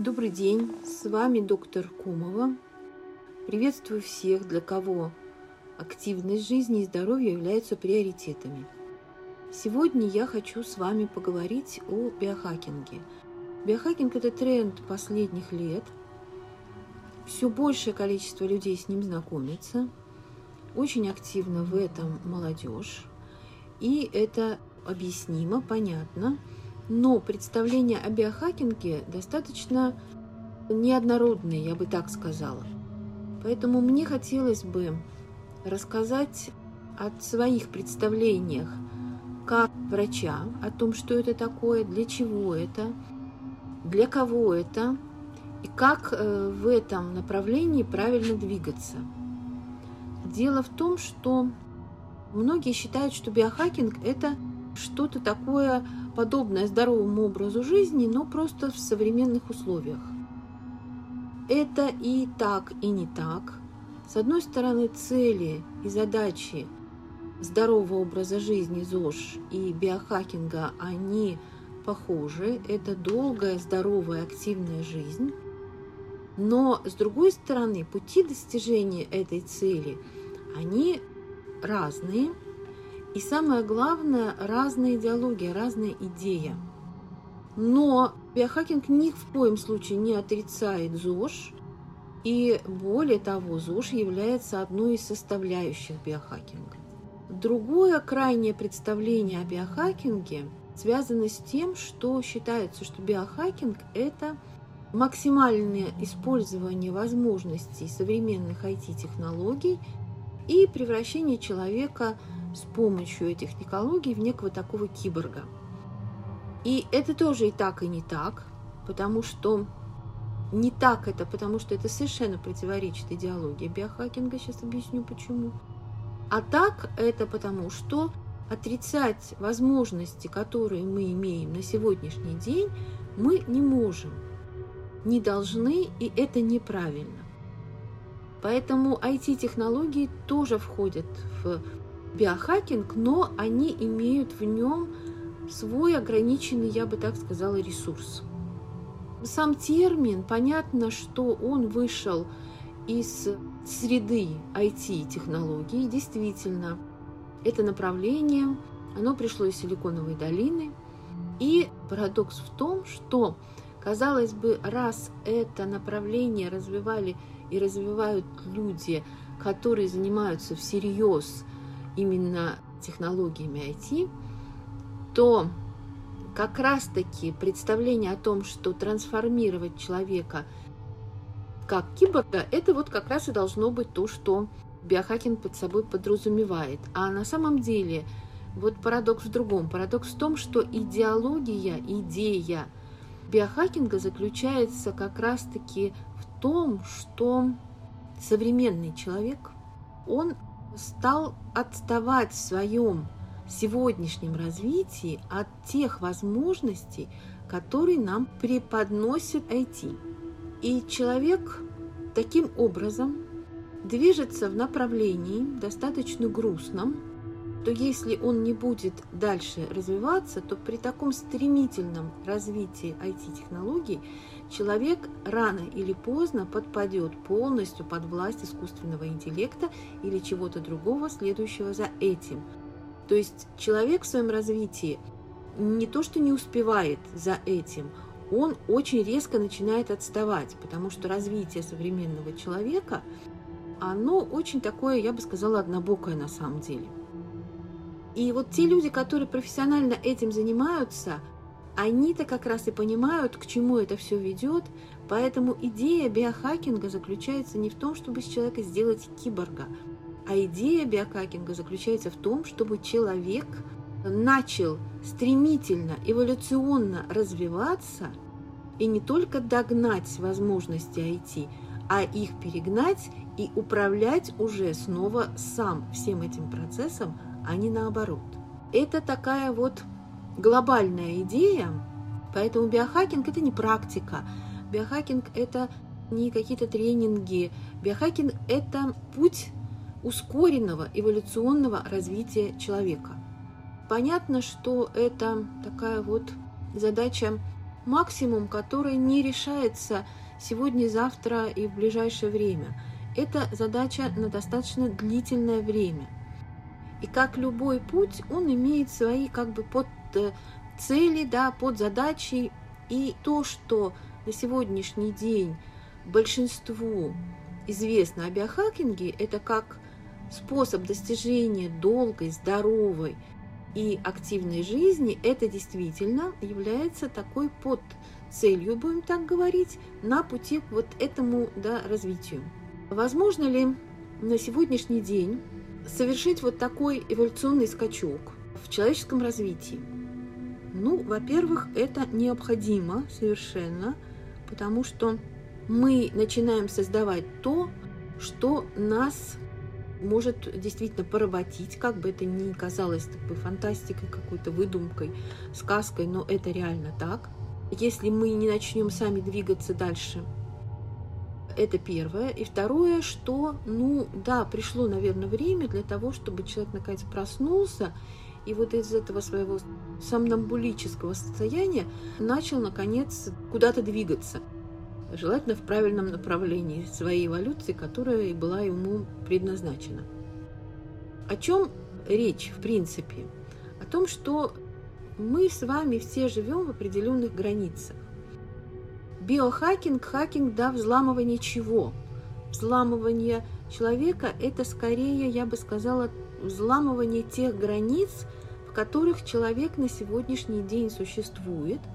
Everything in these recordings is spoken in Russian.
Добрый день, с вами доктор Кумова. Приветствую всех, для кого активность жизни и здоровья являются приоритетами. Сегодня я хочу с вами поговорить о биохакинге. Биохакинг – это тренд последних лет. Все большее количество людей с ним знакомится. Очень активно в этом молодежь. И это объяснимо, понятно. Но представления о биохакинге достаточно неоднородные, я бы так сказала. Поэтому мне хотелось бы рассказать о своих представлениях как врача, о том, что это такое, для чего это, для кого это и как э, в этом направлении правильно двигаться. Дело в том, что многие считают, что биохакинг – это что-то такое подобное здоровому образу жизни, но просто в современных условиях. Это и так, и не так. С одной стороны, цели и задачи здорового образа жизни ЗОЖ и биохакинга, они похожи. Это долгая, здоровая, активная жизнь. Но, с другой стороны, пути достижения этой цели, они разные. И самое главное, разная идеология, разная идея. Но биохакинг ни в коем случае не отрицает ЗОЖ, и более того, ЗОЖ является одной из составляющих биохакинга. Другое крайнее представление о биохакинге связано с тем, что считается, что биохакинг – это максимальное использование возможностей современных IT-технологий и превращение человека с помощью этих технологий в некого такого киборга. И это тоже и так, и не так, потому что не так это, потому что это совершенно противоречит идеологии биохакинга. Сейчас объясню почему. А так это потому, что отрицать возможности, которые мы имеем на сегодняшний день, мы не можем, не должны, и это неправильно. Поэтому IT-технологии тоже входят в биохакинг, но они имеют в нем свой ограниченный, я бы так сказала, ресурс. Сам термин, понятно, что он вышел из среды IT-технологий. Действительно, это направление, оно пришло из Силиконовой долины. И парадокс в том, что, казалось бы, раз это направление развивали и развивают люди, которые занимаются всерьез именно технологиями IT, то как раз-таки представление о том, что трансформировать человека как киборга, это вот как раз и должно быть то, что биохакинг под собой подразумевает. А на самом деле вот парадокс в другом. Парадокс в том, что идеология, идея биохакинга заключается как раз-таки в том, что современный человек, он стал отставать в своем сегодняшнем развитии от тех возможностей, которые нам преподносит IT. И человек таким образом движется в направлении достаточно грустном, то если он не будет дальше развиваться, то при таком стремительном развитии IT-технологий человек рано или поздно подпадет полностью под власть искусственного интеллекта или чего-то другого, следующего за этим – то есть человек в своем развитии не то, что не успевает за этим, он очень резко начинает отставать, потому что развитие современного человека, оно очень такое, я бы сказала, однобокое на самом деле. И вот те люди, которые профессионально этим занимаются, они-то как раз и понимают, к чему это все ведет, поэтому идея биохакинга заключается не в том, чтобы из человека сделать киборга, а идея биокакинга заключается в том, чтобы человек начал стремительно, эволюционно развиваться и не только догнать возможности IT, а их перегнать и управлять уже снова сам всем этим процессом, а не наоборот. Это такая вот глобальная идея, поэтому биохакинг – это не практика, биохакинг – это не какие-то тренинги, биохакинг – это путь ускоренного эволюционного развития человека. Понятно, что это такая вот задача максимум, который не решается сегодня, завтра и в ближайшее время. Это задача на достаточно длительное время. И как любой путь, он имеет свои как бы под э, цели, да, под задачи. И то, что на сегодняшний день большинству известно о биохакинге, это как способ достижения долгой, здоровой и активной жизни, это действительно является такой под целью, будем так говорить, на пути к вот этому да, развитию. Возможно ли на сегодняшний день совершить вот такой эволюционный скачок в человеческом развитии? Ну, во-первых, это необходимо совершенно, потому что мы начинаем создавать то, что нас может действительно поработить, как бы это ни казалось такой фантастикой, какой-то выдумкой, сказкой, но это реально так. Если мы не начнем сами двигаться дальше, это первое. И второе, что, ну да, пришло, наверное, время для того, чтобы человек наконец проснулся и вот из этого своего сомнамбулического состояния начал, наконец, куда-то двигаться желательно в правильном направлении своей эволюции, которая и была ему предназначена. О чем речь, в принципе? О том, что мы с вами все живем в определенных границах. Биохакинг, хакинг, да, взламывание чего? Взламывание человека – это скорее, я бы сказала, взламывание тех границ, в которых человек на сегодняшний день существует –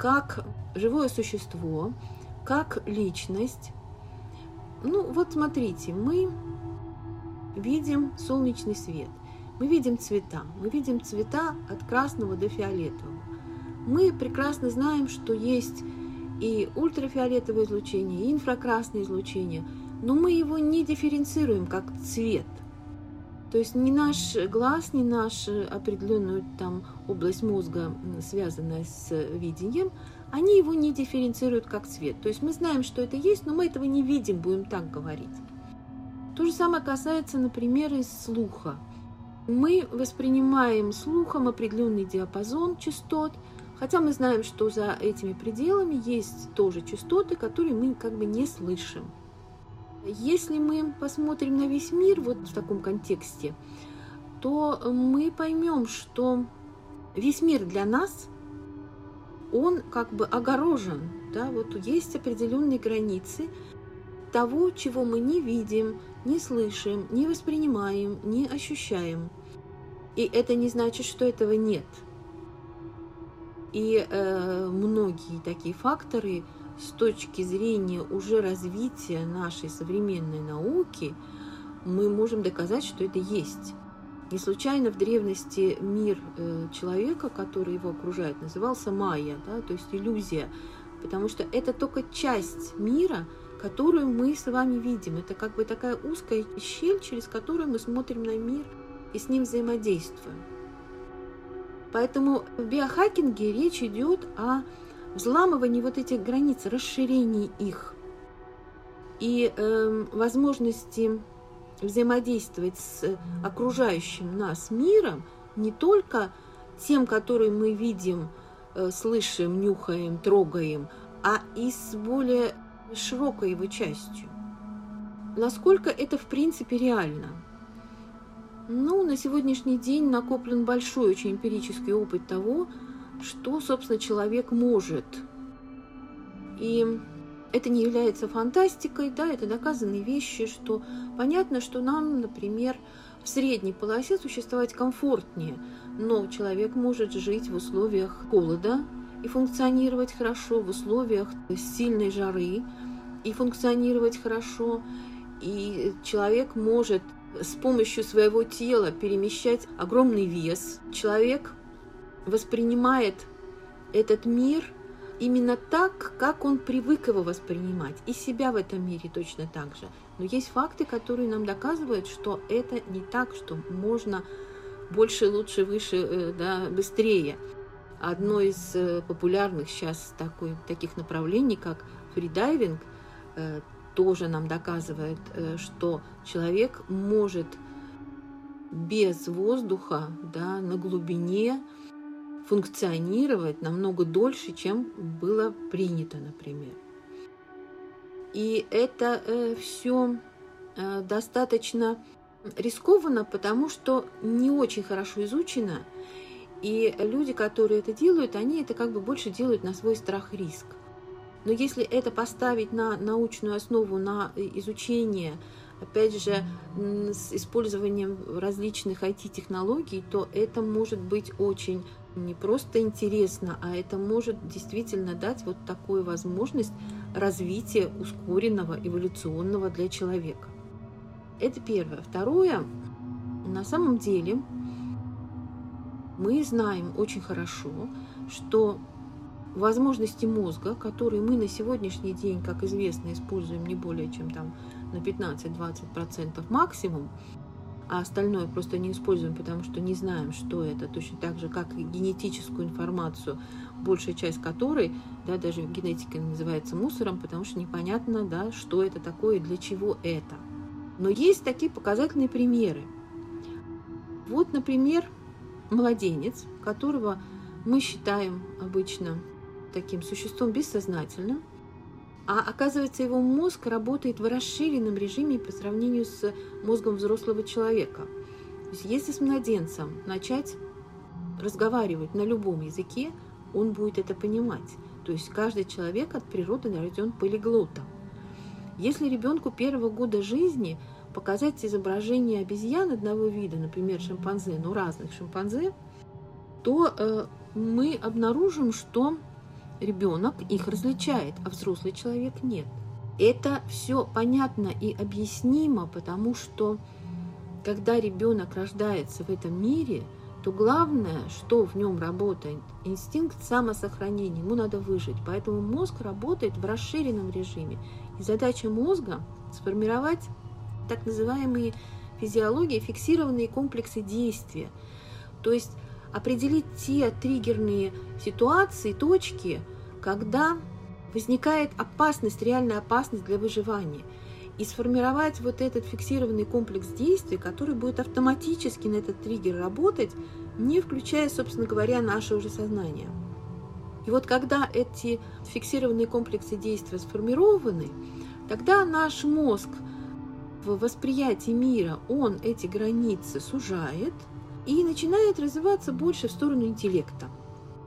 как живое существо, как личность. Ну вот смотрите, мы видим солнечный свет, мы видим цвета, мы видим цвета от красного до фиолетового. Мы прекрасно знаем, что есть и ультрафиолетовое излучение, и инфракрасное излучение, но мы его не дифференцируем как цвет – то есть ни наш глаз, ни наша определенную там область мозга, связанная с видением, они его не дифференцируют как цвет. То есть мы знаем, что это есть, но мы этого не видим, будем так говорить. То же самое касается, например, и слуха. Мы воспринимаем слухом определенный диапазон частот, хотя мы знаем, что за этими пределами есть тоже частоты, которые мы как бы не слышим. Если мы посмотрим на весь мир вот в таком контексте, то мы поймем, что весь мир для нас, он как бы огорожен, да, вот есть определенные границы того, чего мы не видим, не слышим, не воспринимаем, не ощущаем. И это не значит, что этого нет. И э, многие такие факторы с точки зрения уже развития нашей современной науки, мы можем доказать, что это есть. Не случайно в древности мир э, человека, который его окружает, назывался майя, да, то есть иллюзия, потому что это только часть мира, которую мы с вами видим. Это как бы такая узкая щель, через которую мы смотрим на мир и с ним взаимодействуем. Поэтому в биохакинге речь идет о взламывании вот этих границ, расширении их и э, возможности взаимодействовать с окружающим нас миром не только тем, который мы видим, э, слышим, нюхаем, трогаем, а и с более широкой его частью. Насколько это в принципе реально? Ну, на сегодняшний день накоплен большой очень эмпирический опыт того, что, собственно, человек может. И это не является фантастикой, да, это доказанные вещи, что понятно, что нам, например, в средней полосе существовать комфортнее, но человек может жить в условиях холода и функционировать хорошо, в условиях сильной жары и функционировать хорошо, и человек может с помощью своего тела перемещать огромный вес. Человек воспринимает этот мир именно так, как он привык его воспринимать, и себя в этом мире точно так же. Но есть факты, которые нам доказывают, что это не так, что можно больше, лучше, выше, э, да, быстрее. Одно из э, популярных сейчас такой, таких направлений, как фридайвинг, э, тоже нам доказывает, что человек может без воздуха да, на глубине функционировать намного дольше, чем было принято, например. И это э, все э, достаточно рискованно, потому что не очень хорошо изучено, и люди, которые это делают, они это как бы больше делают на свой страх риск. Но если это поставить на научную основу, на изучение, опять же, с использованием различных IT-технологий, то это может быть очень не просто интересно, а это может действительно дать вот такую возможность развития ускоренного эволюционного для человека. Это первое. Второе, на самом деле мы знаем очень хорошо, что возможности мозга, которые мы на сегодняшний день, как известно, используем не более чем там на 15-20% максимум, а остальное просто не используем, потому что не знаем, что это, точно так же, как и генетическую информацию, большая часть которой, да, даже генетика называется мусором, потому что непонятно, да, что это такое и для чего это. Но есть такие показательные примеры. Вот, например, младенец, которого мы считаем обычно таким существом бессознательным, а оказывается, его мозг работает в расширенном режиме по сравнению с мозгом взрослого человека. То есть если с младенцем начать разговаривать на любом языке, он будет это понимать. То есть каждый человек от природы рожден полиглотом. Если ребенку первого года жизни показать изображение обезьян одного вида, например, шимпанзе, ну разных шимпанзе, то э, мы обнаружим, что ребенок их различает, а взрослый человек нет. Это все понятно и объяснимо, потому что когда ребенок рождается в этом мире, то главное, что в нем работает, инстинкт самосохранения, ему надо выжить. Поэтому мозг работает в расширенном режиме. И задача мозга сформировать так называемые физиологии, фиксированные комплексы действия. То есть определить те триггерные ситуации, точки, когда возникает опасность, реальная опасность для выживания. И сформировать вот этот фиксированный комплекс действий, который будет автоматически на этот триггер работать, не включая, собственно говоря, наше уже сознание. И вот когда эти фиксированные комплексы действия сформированы, тогда наш мозг в восприятии мира, он эти границы сужает – и начинает развиваться больше в сторону интеллекта.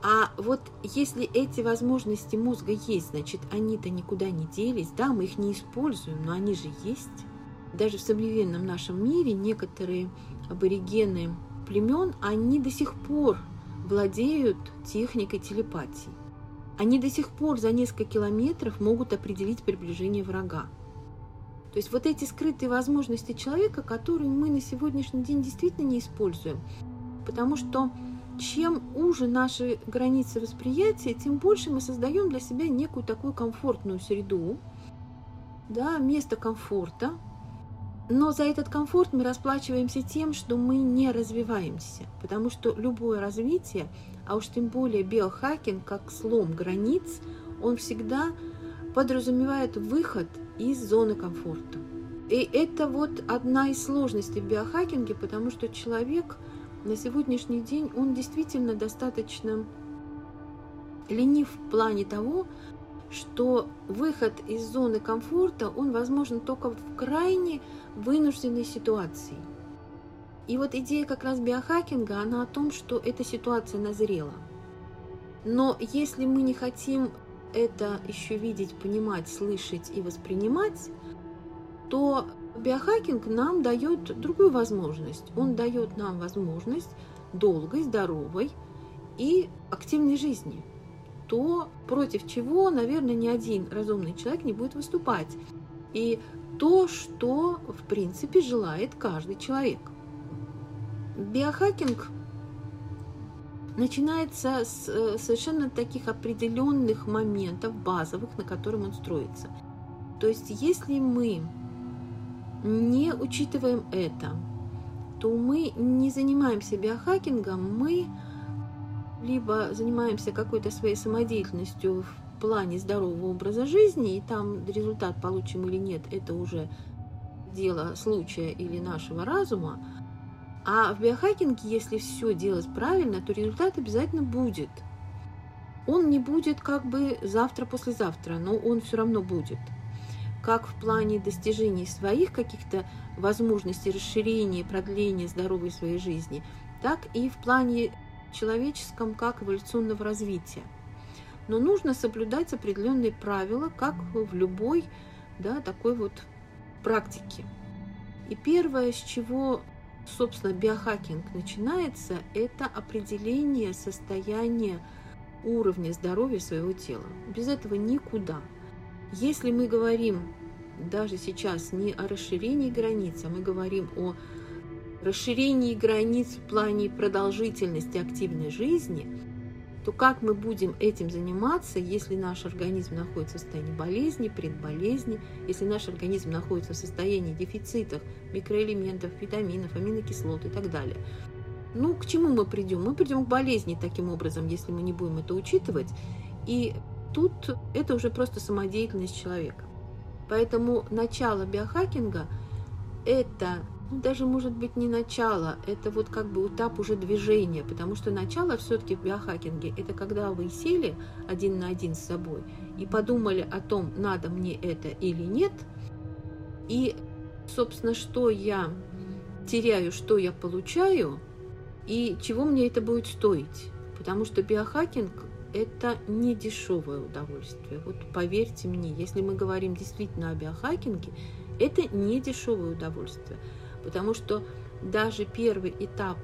А вот если эти возможности мозга есть, значит, они-то никуда не делись. Да, мы их не используем, но они же есть. Даже в современном нашем мире некоторые аборигены племен, они до сих пор владеют техникой телепатии. Они до сих пор за несколько километров могут определить приближение врага. То есть вот эти скрытые возможности человека, которые мы на сегодняшний день действительно не используем. Потому что чем уже наши границы восприятия, тем больше мы создаем для себя некую такую комфортную среду, да, место комфорта. Но за этот комфорт мы расплачиваемся тем, что мы не развиваемся, потому что любое развитие, а уж тем более биохакинг, как слом границ, он всегда подразумевает выход из зоны комфорта. И это вот одна из сложностей в биохакинге, потому что человек на сегодняшний день, он действительно достаточно ленив в плане того, что выход из зоны комфорта, он возможен только в крайне вынужденной ситуации. И вот идея как раз биохакинга, она о том, что эта ситуация назрела. Но если мы не хотим это еще видеть, понимать, слышать и воспринимать, то биохакинг нам дает другую возможность. Он дает нам возможность долгой, здоровой и активной жизни. То, против чего, наверное, ни один разумный человек не будет выступать. И то, что, в принципе, желает каждый человек. Биохакинг начинается с э, совершенно таких определенных моментов базовых, на которых он строится. То есть если мы не учитываем это, то мы не занимаемся биохакингом, мы либо занимаемся какой-то своей самодеятельностью в плане здорового образа жизни, и там результат получим или нет, это уже дело случая или нашего разума, А в биохакинге, если все делать правильно, то результат обязательно будет. Он не будет как бы завтра-послезавтра, но он все равно будет. Как в плане достижений своих каких-то возможностей расширения, продления здоровой своей жизни, так и в плане человеческом, как эволюционного развития. Но нужно соблюдать определенные правила, как в любой да, такой вот практике. И первое, с чего, собственно, биохакинг начинается, это определение состояния уровня здоровья своего тела. Без этого никуда. Если мы говорим даже сейчас не о расширении границ, а мы говорим о расширении границ в плане продолжительности активной жизни, то как мы будем этим заниматься, если наш организм находится в состоянии болезни, предболезни, если наш организм находится в состоянии дефицитов микроэлементов, витаминов, аминокислот и так далее. Ну, к чему мы придем? Мы придем к болезни таким образом, если мы не будем это учитывать. И тут это уже просто самодеятельность человека. Поэтому начало биохакинга – это даже может быть не начало, это вот как бы этап уже движения, потому что начало все-таки в биохакинге это когда вы сели один на один с собой и подумали о том, надо мне это или нет, и, собственно, что я теряю, что я получаю, и чего мне это будет стоить. Потому что биохакинг – это не дешевое удовольствие. Вот поверьте мне, если мы говорим действительно о биохакинге, это не дешевое удовольствие – потому что даже первый этап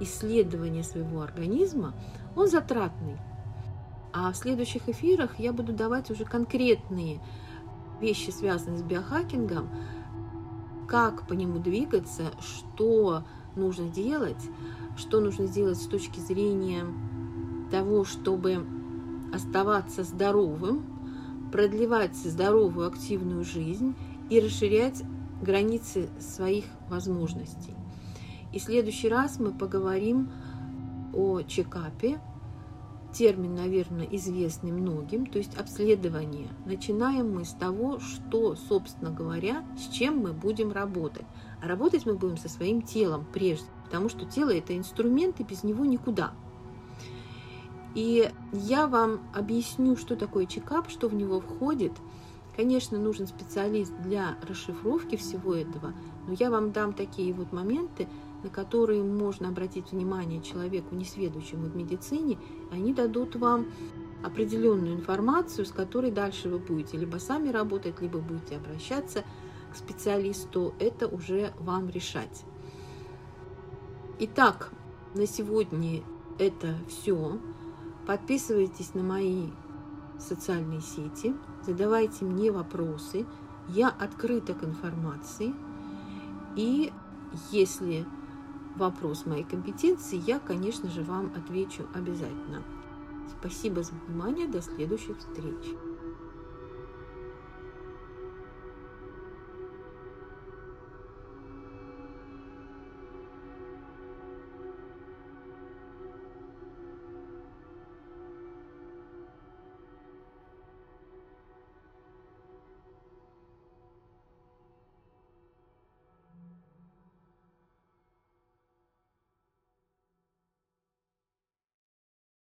исследования своего организма, он затратный. А в следующих эфирах я буду давать уже конкретные вещи, связанные с биохакингом, как по нему двигаться, что нужно делать, что нужно сделать с точки зрения того, чтобы оставаться здоровым, продлевать здоровую активную жизнь и расширять границы своих возможностей. И в следующий раз мы поговорим о чекапе, термин, наверное, известный многим, то есть обследование. Начинаем мы с того, что, собственно говоря, с чем мы будем работать. А работать мы будем со своим телом прежде, потому что тело – это инструмент, и без него никуда. И я вам объясню, что такое чекап, что в него входит – Конечно, нужен специалист для расшифровки всего этого, но я вам дам такие вот моменты, на которые можно обратить внимание человеку, несведущему в медицине, они дадут вам определенную информацию, с которой дальше вы будете либо сами работать, либо будете обращаться к специалисту. Это уже вам решать. Итак, на сегодня это все. Подписывайтесь на мои социальные сети, задавайте мне вопросы, я открыта к информации, и если вопрос моей компетенции, я, конечно же, вам отвечу обязательно. Спасибо за внимание, до следующих встреч.